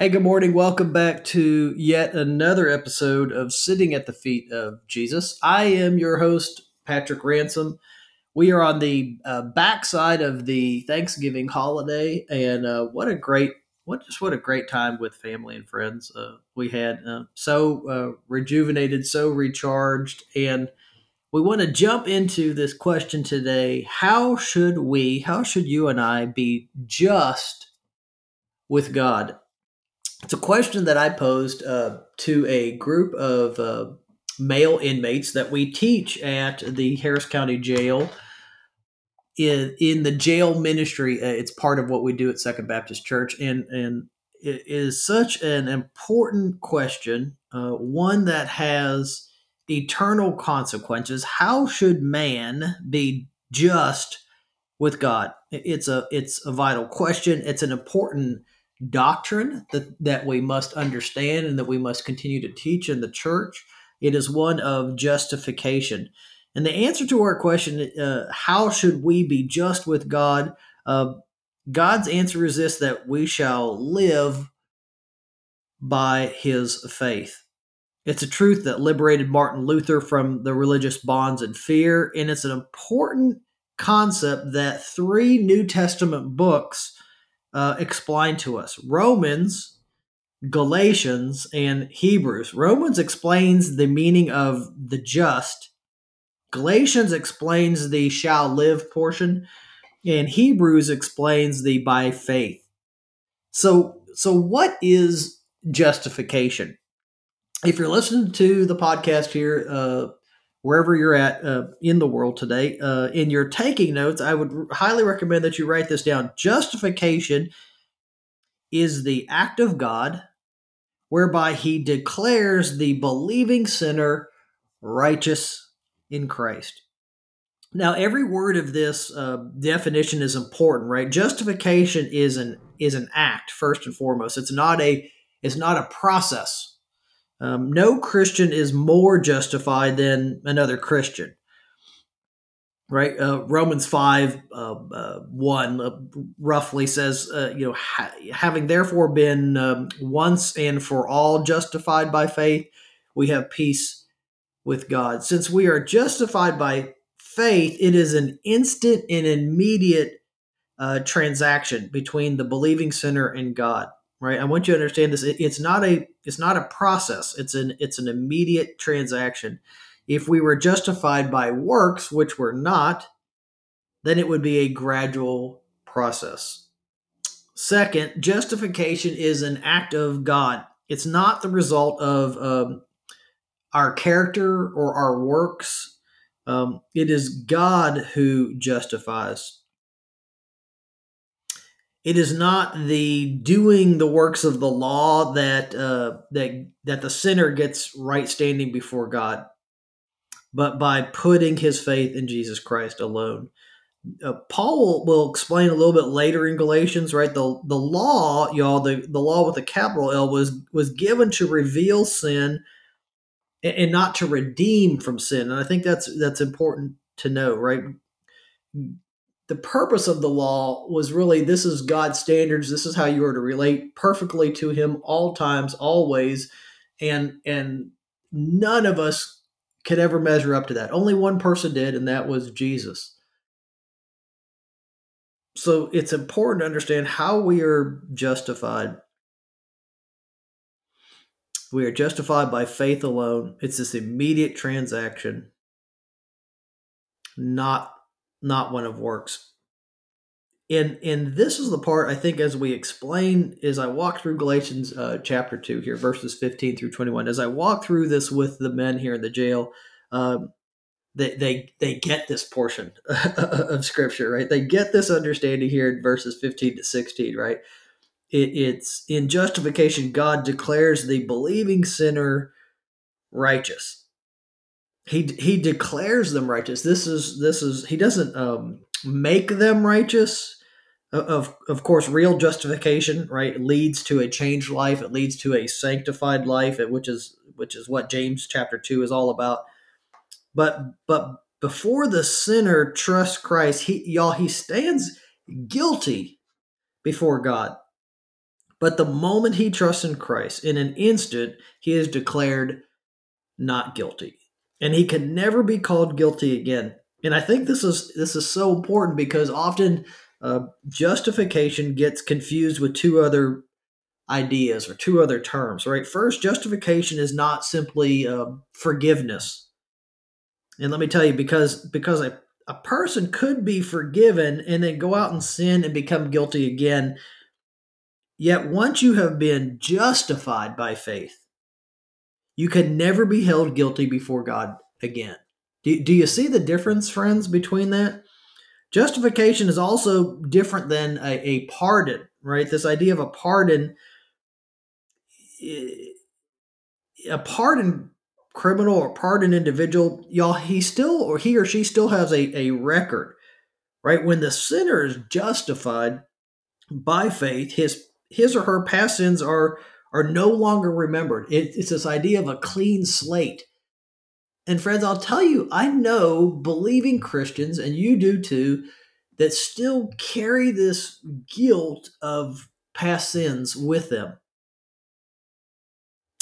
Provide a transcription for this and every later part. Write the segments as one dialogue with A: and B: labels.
A: Hey, good morning. Welcome back to yet another episode of Sitting at the Feet of Jesus. I am your host, Patrick Ransom. We are on the uh, backside of the Thanksgiving holiday, and uh, what a great, what just what a great time with family and friends uh, we had. Uh, so uh, rejuvenated, so recharged, and we want to jump into this question today: How should we, how should you and I be just with God? It's a question that I posed uh, to a group of uh, male inmates that we teach at the Harris County Jail. In, in the jail ministry, uh, it's part of what we do at Second Baptist Church, and and it is such an important question, uh, one that has eternal consequences. How should man be just with God? It's a it's a vital question. It's an important doctrine that, that we must understand and that we must continue to teach in the church. It is one of justification. And the answer to our question, uh, how should we be just with God? Uh, God's answer is this that we shall live by his faith. It's a truth that liberated Martin Luther from the religious bonds and fear, and it's an important concept that three New Testament books uh, explain to us Romans, Galatians, and Hebrews. Romans explains the meaning of the just, Galatians explains the shall live portion, and Hebrews explains the by faith. So, so what is justification? If you're listening to the podcast here, uh, wherever you're at uh, in the world today. Uh, in your taking notes, I would highly recommend that you write this down. Justification is the act of God whereby he declares the believing sinner righteous in Christ. Now, every word of this uh, definition is important, right? Justification is an is an act first and foremost. It's not a it's not a process um, no Christian is more justified than another Christian. Right? Uh, Romans 5 uh, uh, 1 uh, roughly says, uh, you know, ha- having therefore been um, once and for all justified by faith, we have peace with God. Since we are justified by faith, it is an instant and immediate uh, transaction between the believing sinner and God right? I want you to understand this. It's not a it's not a process. It's an it's an immediate transaction. If we were justified by works, which we're not, then it would be a gradual process. Second, justification is an act of God. It's not the result of um, our character or our works. Um, it is God who justifies. It is not the doing the works of the law that uh, that that the sinner gets right standing before God, but by putting his faith in Jesus Christ alone. Uh, Paul will, will, explain a little bit later in Galatians, right? The the law, y'all, the, the law with a capital L was was given to reveal sin and, and not to redeem from sin. And I think that's that's important to know, right? The purpose of the law was really this is God's standards. This is how you are to relate perfectly to Him all times, always, and and none of us could ever measure up to that. Only one person did, and that was Jesus. So it's important to understand how we are justified. We are justified by faith alone. It's this immediate transaction, not not one of works. And and this is the part I think as we explain as I walk through Galatians uh, chapter two here, verses fifteen through twenty one. As I walk through this with the men here in the jail, um, they they they get this portion of scripture, right? They get this understanding here in verses fifteen to sixteen, right? It, it's in justification, God declares the believing sinner righteous he he declares them righteous. This is this is he doesn't um, make them righteous. Of of course, real justification right leads to a changed life. It leads to a sanctified life, which is which is what James chapter two is all about. But but before the sinner trusts Christ, he y'all he stands guilty before God. But the moment he trusts in Christ, in an instant, he is declared not guilty. And he can never be called guilty again. And I think this is this is so important because often uh, justification gets confused with two other ideas or two other terms, right? First, justification is not simply uh, forgiveness. And let me tell you, because because a, a person could be forgiven and then go out and sin and become guilty again. Yet once you have been justified by faith, you can never be held guilty before God again. Do, do you see the difference, friends, between that? Justification is also different than a, a pardon, right? This idea of a pardon, eh, a pardon criminal or pardon individual, y'all, he still or he or she still has a, a record, right? When the sinner is justified by faith, his his or her past sins are are no longer remembered. It, it's this idea of a clean slate. And friends, I'll tell you, I know believing Christians, and you do too, that still carry this guilt of past sins with them.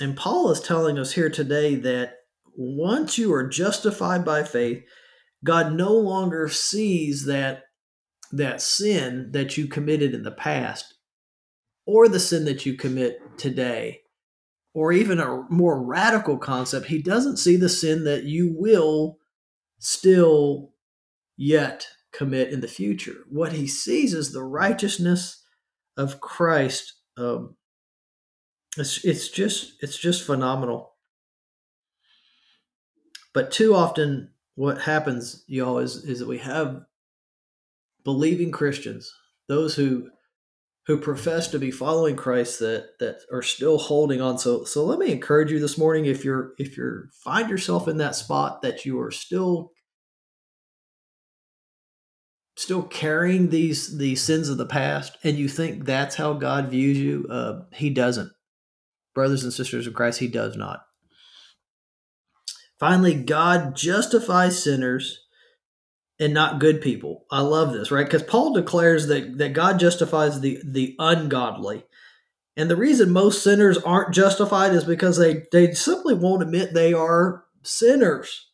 A: And Paul is telling us here today that once you are justified by faith, God no longer sees that that sin that you committed in the past or the sin that you commit today or even a more radical concept, he doesn't see the sin that you will still yet commit in the future. What he sees is the righteousness of Christ. Um, it's, it's just it's just phenomenal. But too often, what happens, y'all, is is that we have believing Christians, those who who profess to be following Christ that that are still holding on. So so let me encourage you this morning if you're if you're find yourself in that spot that you are still still carrying these these sins of the past and you think that's how God views you, uh, he doesn't. Brothers and sisters of Christ, he does not. Finally, God justifies sinners and not good people. I love this, right? Because Paul declares that, that God justifies the, the ungodly. And the reason most sinners aren't justified is because they, they simply won't admit they are sinners.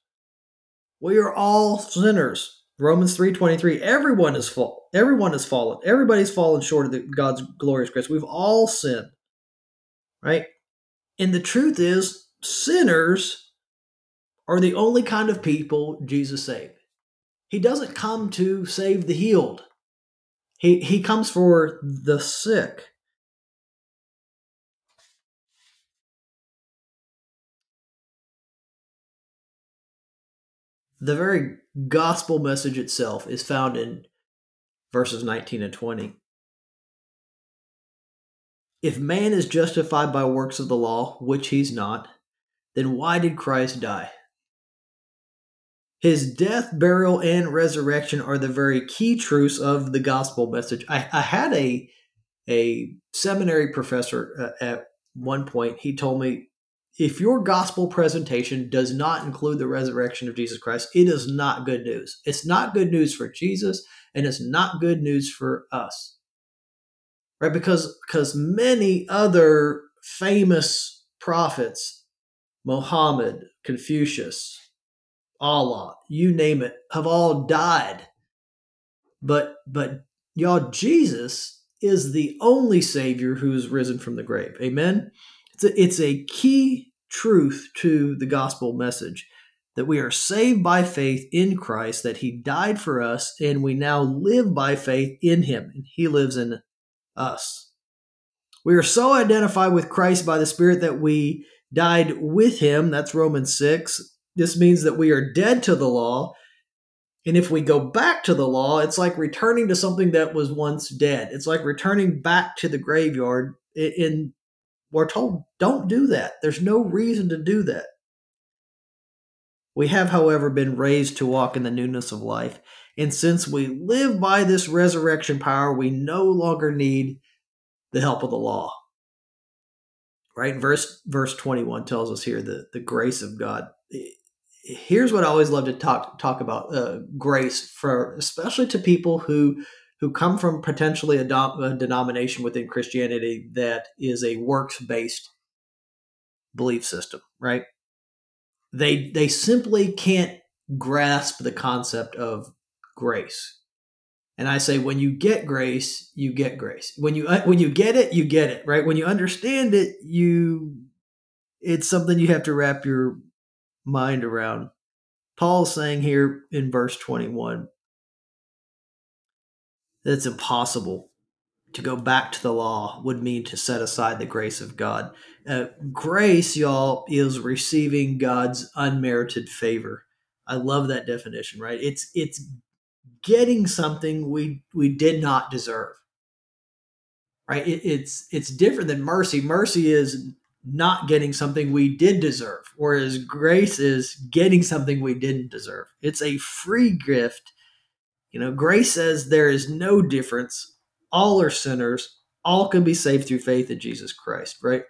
A: We are all sinners. Romans 3:23 everyone is fault. Everyone has fallen. Everybody's fallen short of the, God's glorious grace. We've all sinned. Right? And the truth is sinners are the only kind of people Jesus saved. He doesn't come to save the healed. He, he comes for the sick. The very gospel message itself is found in verses 19 and 20. If man is justified by works of the law, which he's not, then why did Christ die? His death, burial, and resurrection are the very key truths of the gospel message. I, I had a a seminary professor uh, at one point. He told me, if your gospel presentation does not include the resurrection of Jesus Christ, it is not good news. It's not good news for Jesus, and it's not good news for us, right? Because because many other famous prophets, Muhammad, Confucius, Allah, you name it, have all died. But but y'all, Jesus is the only Savior who is risen from the grave. Amen. It's a, it's a key truth to the gospel message that we are saved by faith in Christ, that He died for us, and we now live by faith in Him, and He lives in us. We are so identified with Christ by the Spirit that we died with Him. That's Romans 6 this means that we are dead to the law. And if we go back to the law, it's like returning to something that was once dead. It's like returning back to the graveyard. And we're told, don't do that. There's no reason to do that. We have, however, been raised to walk in the newness of life. And since we live by this resurrection power, we no longer need the help of the law. Right? Verse verse 21 tells us here that the grace of God here's what I always love to talk talk about uh, grace for especially to people who who come from potentially a, a denomination within Christianity that is a works based belief system, right? They they simply can't grasp the concept of grace. And I say when you get grace, you get grace. When you uh, when you get it, you get it, right? When you understand it, you it's something you have to wrap your mind around. Paul's saying here in verse 21 that it's impossible to go back to the law would mean to set aside the grace of God. Uh, grace, y'all, is receiving God's unmerited favor. I love that definition, right? It's it's getting something we we did not deserve. Right? It, it's it's different than mercy. Mercy is not getting something we did deserve, whereas grace is getting something we didn't deserve. It's a free gift. You know, grace says there is no difference. All are sinners. All can be saved through faith in Jesus Christ, right?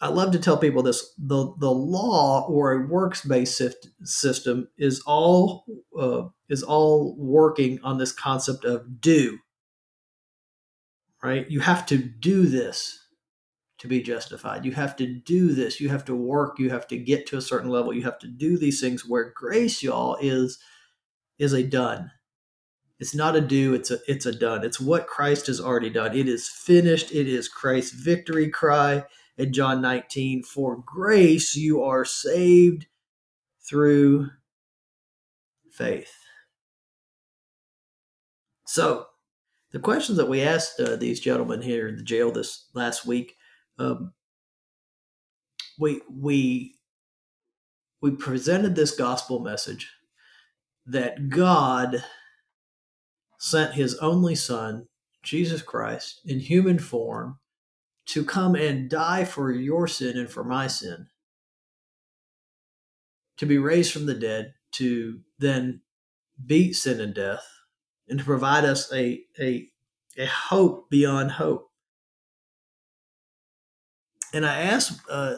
A: I love to tell people this: the the law or a works based system is all uh, is all working on this concept of do. Right? You have to do this to be justified. You have to do this. You have to work. You have to get to a certain level. You have to do these things. Where grace, y'all, is is a done. It's not a do. It's a it's a done. It's what Christ has already done. It is finished. It is Christ's victory cry in John 19, for grace you are saved through faith. So, the questions that we asked uh, these gentlemen here in the jail this last week, um, we we we presented this gospel message that God sent His only Son, Jesus Christ, in human form to come and die for your sin and for my sin, to be raised from the dead, to then beat sin and death, and to provide us a, a, a hope beyond hope. And I asked uh,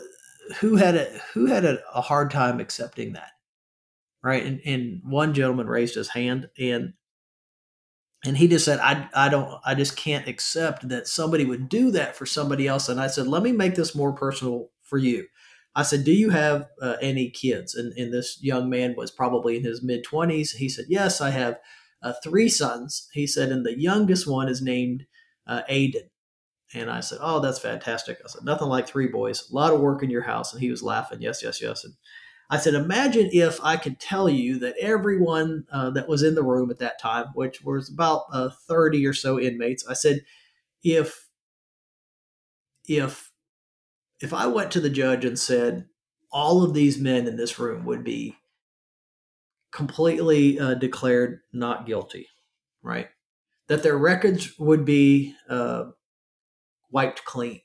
A: who had a who had a, a hard time accepting that, right? And, and one gentleman raised his hand, and and he just said i i don't i just can't accept that somebody would do that for somebody else. And i said let me make this more personal for you. I said do you have uh, any kids? And, and this young man was probably in his mid 20s he said yes i have uh, three sons. He said and the youngest one is named uh, aiden and i said oh that's fantastic. I said nothing like three boys a lot of work in your house. And he was laughing yes yes yes. And I said, imagine if I could tell you that everyone uh, that was in the room at that time, which was about uh, 30 or so inmates, I said, if, if, if I went to the judge and said, all of these men in this room would be completely uh, declared not guilty, right? That their records would be uh, wiped clean.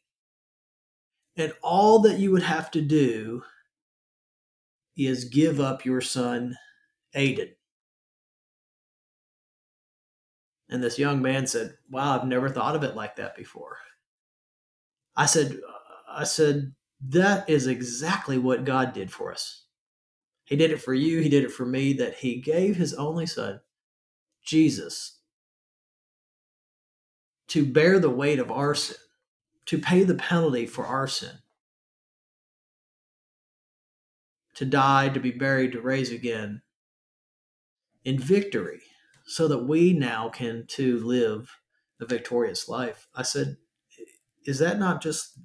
A: And all that you would have to do is give up your son, Aiden. And this young man said, Wow, I've never thought of it like that before. I said, I said, that is exactly what God did for us. He did it for you, He did it for me, that He gave His only Son, Jesus, to bear the weight of our sin, to pay the penalty for our sin. to die, to be buried, to raise again in victory, so that we now can too live a victorious life. I said, is that not just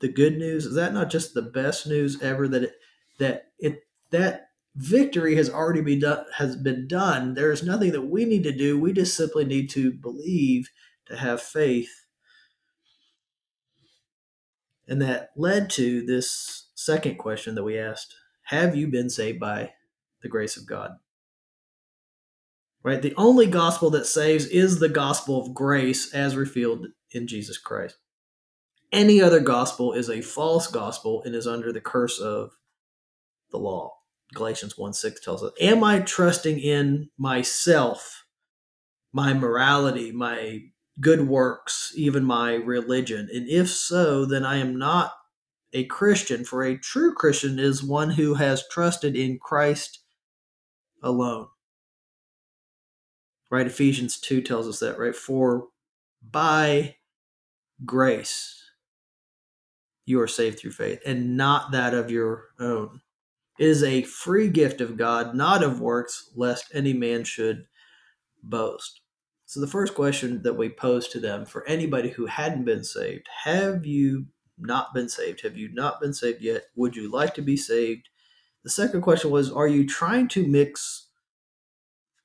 A: the good news? Is that not just the best news ever that it, that it that victory has already been done has been done. There is nothing that we need to do. We just simply need to believe, to have faith. And that led to this second question that we asked have you been saved by the grace of God? Right? The only gospel that saves is the gospel of grace as revealed in Jesus Christ. Any other gospel is a false gospel and is under the curse of the law. Galatians 1 6 tells us, Am I trusting in myself, my morality, my good works, even my religion? And if so, then I am not a Christian, for a true Christian is one who has trusted in Christ alone. Right? Ephesians 2 tells us that, right? For by grace you are saved through faith, and not that of your own. It is a free gift of God, not of works, lest any man should boast. So, the first question that we posed to them for anybody who hadn't been saved have you not been saved? Have you not been saved yet? Would you like to be saved? The second question was Are you trying to mix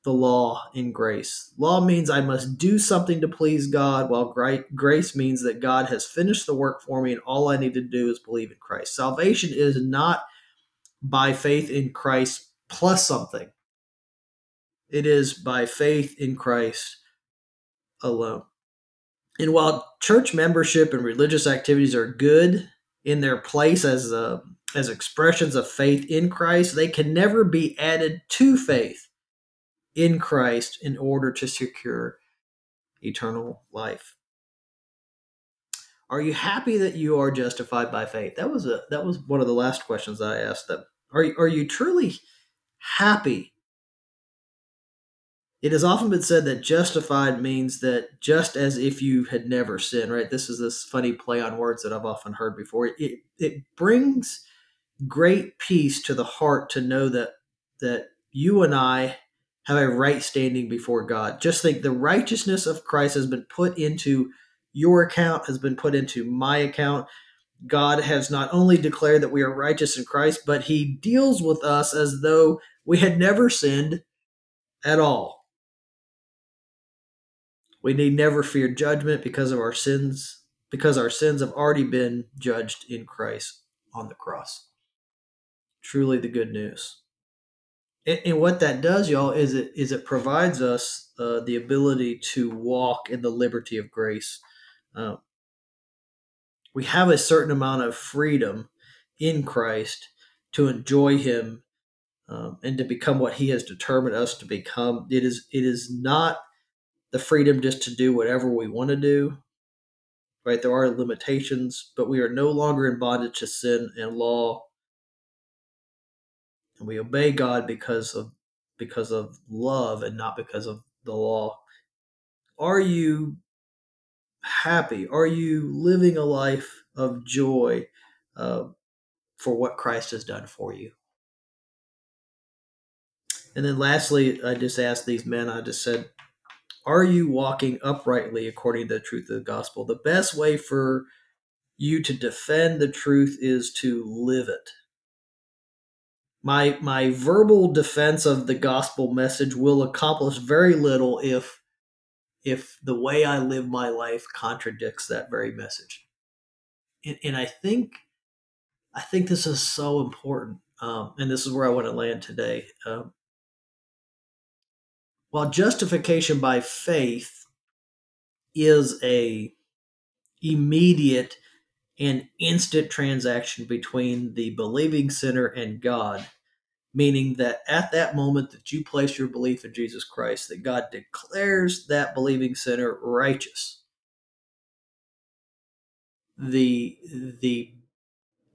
A: the law and grace? Law means I must do something to please God, while grace means that God has finished the work for me and all I need to do is believe in Christ. Salvation is not by faith in Christ plus something, it is by faith in Christ alone. And while church membership and religious activities are good in their place as a, uh, as expressions of faith in Christ, they can never be added to faith in Christ in order to secure eternal life. Are you happy that you are justified by faith? That was a that was one of the last questions I asked them. Are are you truly happy it has often been said that justified means that just as if you had never sinned, right? This is this funny play on words that I've often heard before. It it brings great peace to the heart to know that that you and I have a right standing before God. Just think the righteousness of Christ has been put into your account, has been put into my account. God has not only declared that we are righteous in Christ, but he deals with us as though we had never sinned at all. We need never fear judgment because of our sins, because our sins have already been judged in Christ on the cross. Truly the good news. And, and what that does, y'all, is it is it provides us uh, the ability to walk in the liberty of grace. Uh, we have a certain amount of freedom in Christ to enjoy Him um, and to become what He has determined us to become. It is it is not the freedom just to do whatever we want to do. Right? There are limitations, but we are no longer in bondage to sin and law. And we obey God because of because of love and not because of the law. Are you happy? Are you living a life of joy uh, for what Christ has done for you? And then lastly, I just asked these men, I just said, are you walking uprightly according to the truth of the gospel? The best way for you to defend the truth is to live it. My my verbal defense of the gospel message will accomplish very little if if the way I live my life contradicts that very message. And, and I think I think this is so important, um, and this is where I want to land today. Um, while justification by faith is a immediate and instant transaction between the believing sinner and God, meaning that at that moment that you place your belief in Jesus Christ, that God declares that believing sinner righteous. The the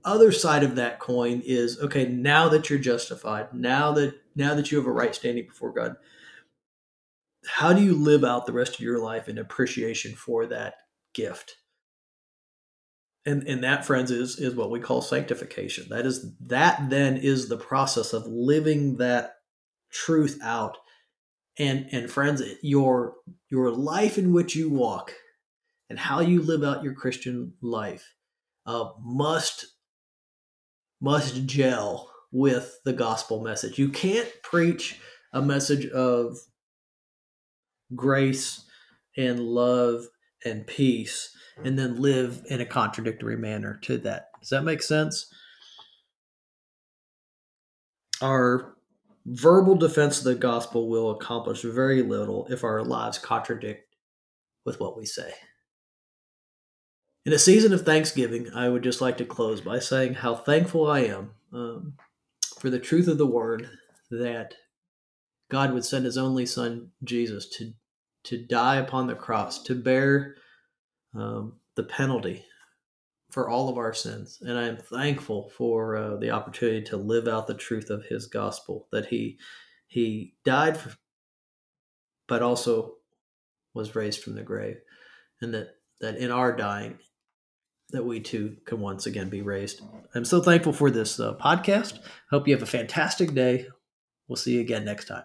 A: other side of that coin is okay, now that you're justified, now that now that you have a right standing before God, how do you live out the rest of your life in appreciation for that gift? And, and that friends is is what we call sanctification. That is that then is the process of living that truth out. And and friends your your life in which you walk and how you live out your christian life uh, must must gel with the gospel message. You can't preach a message of grace and love and peace and then live in a contradictory manner to that. Does that make sense? Our verbal defense of the gospel will accomplish very little if our lives contradict with what we say. In a season of Thanksgiving, I would just like to close by saying how thankful I am um, for the truth of the word that God would send his only son, Jesus, to, to die upon the cross, to bear um, the penalty for all of our sins. And I am thankful for uh, the opportunity to live out the truth of his gospel, that he, he died for, but also was raised from the grave, and that that in our dying, that we too can once again be raised. I'm so thankful for this uh, podcast. Hope you have a fantastic day. We'll see you again next time.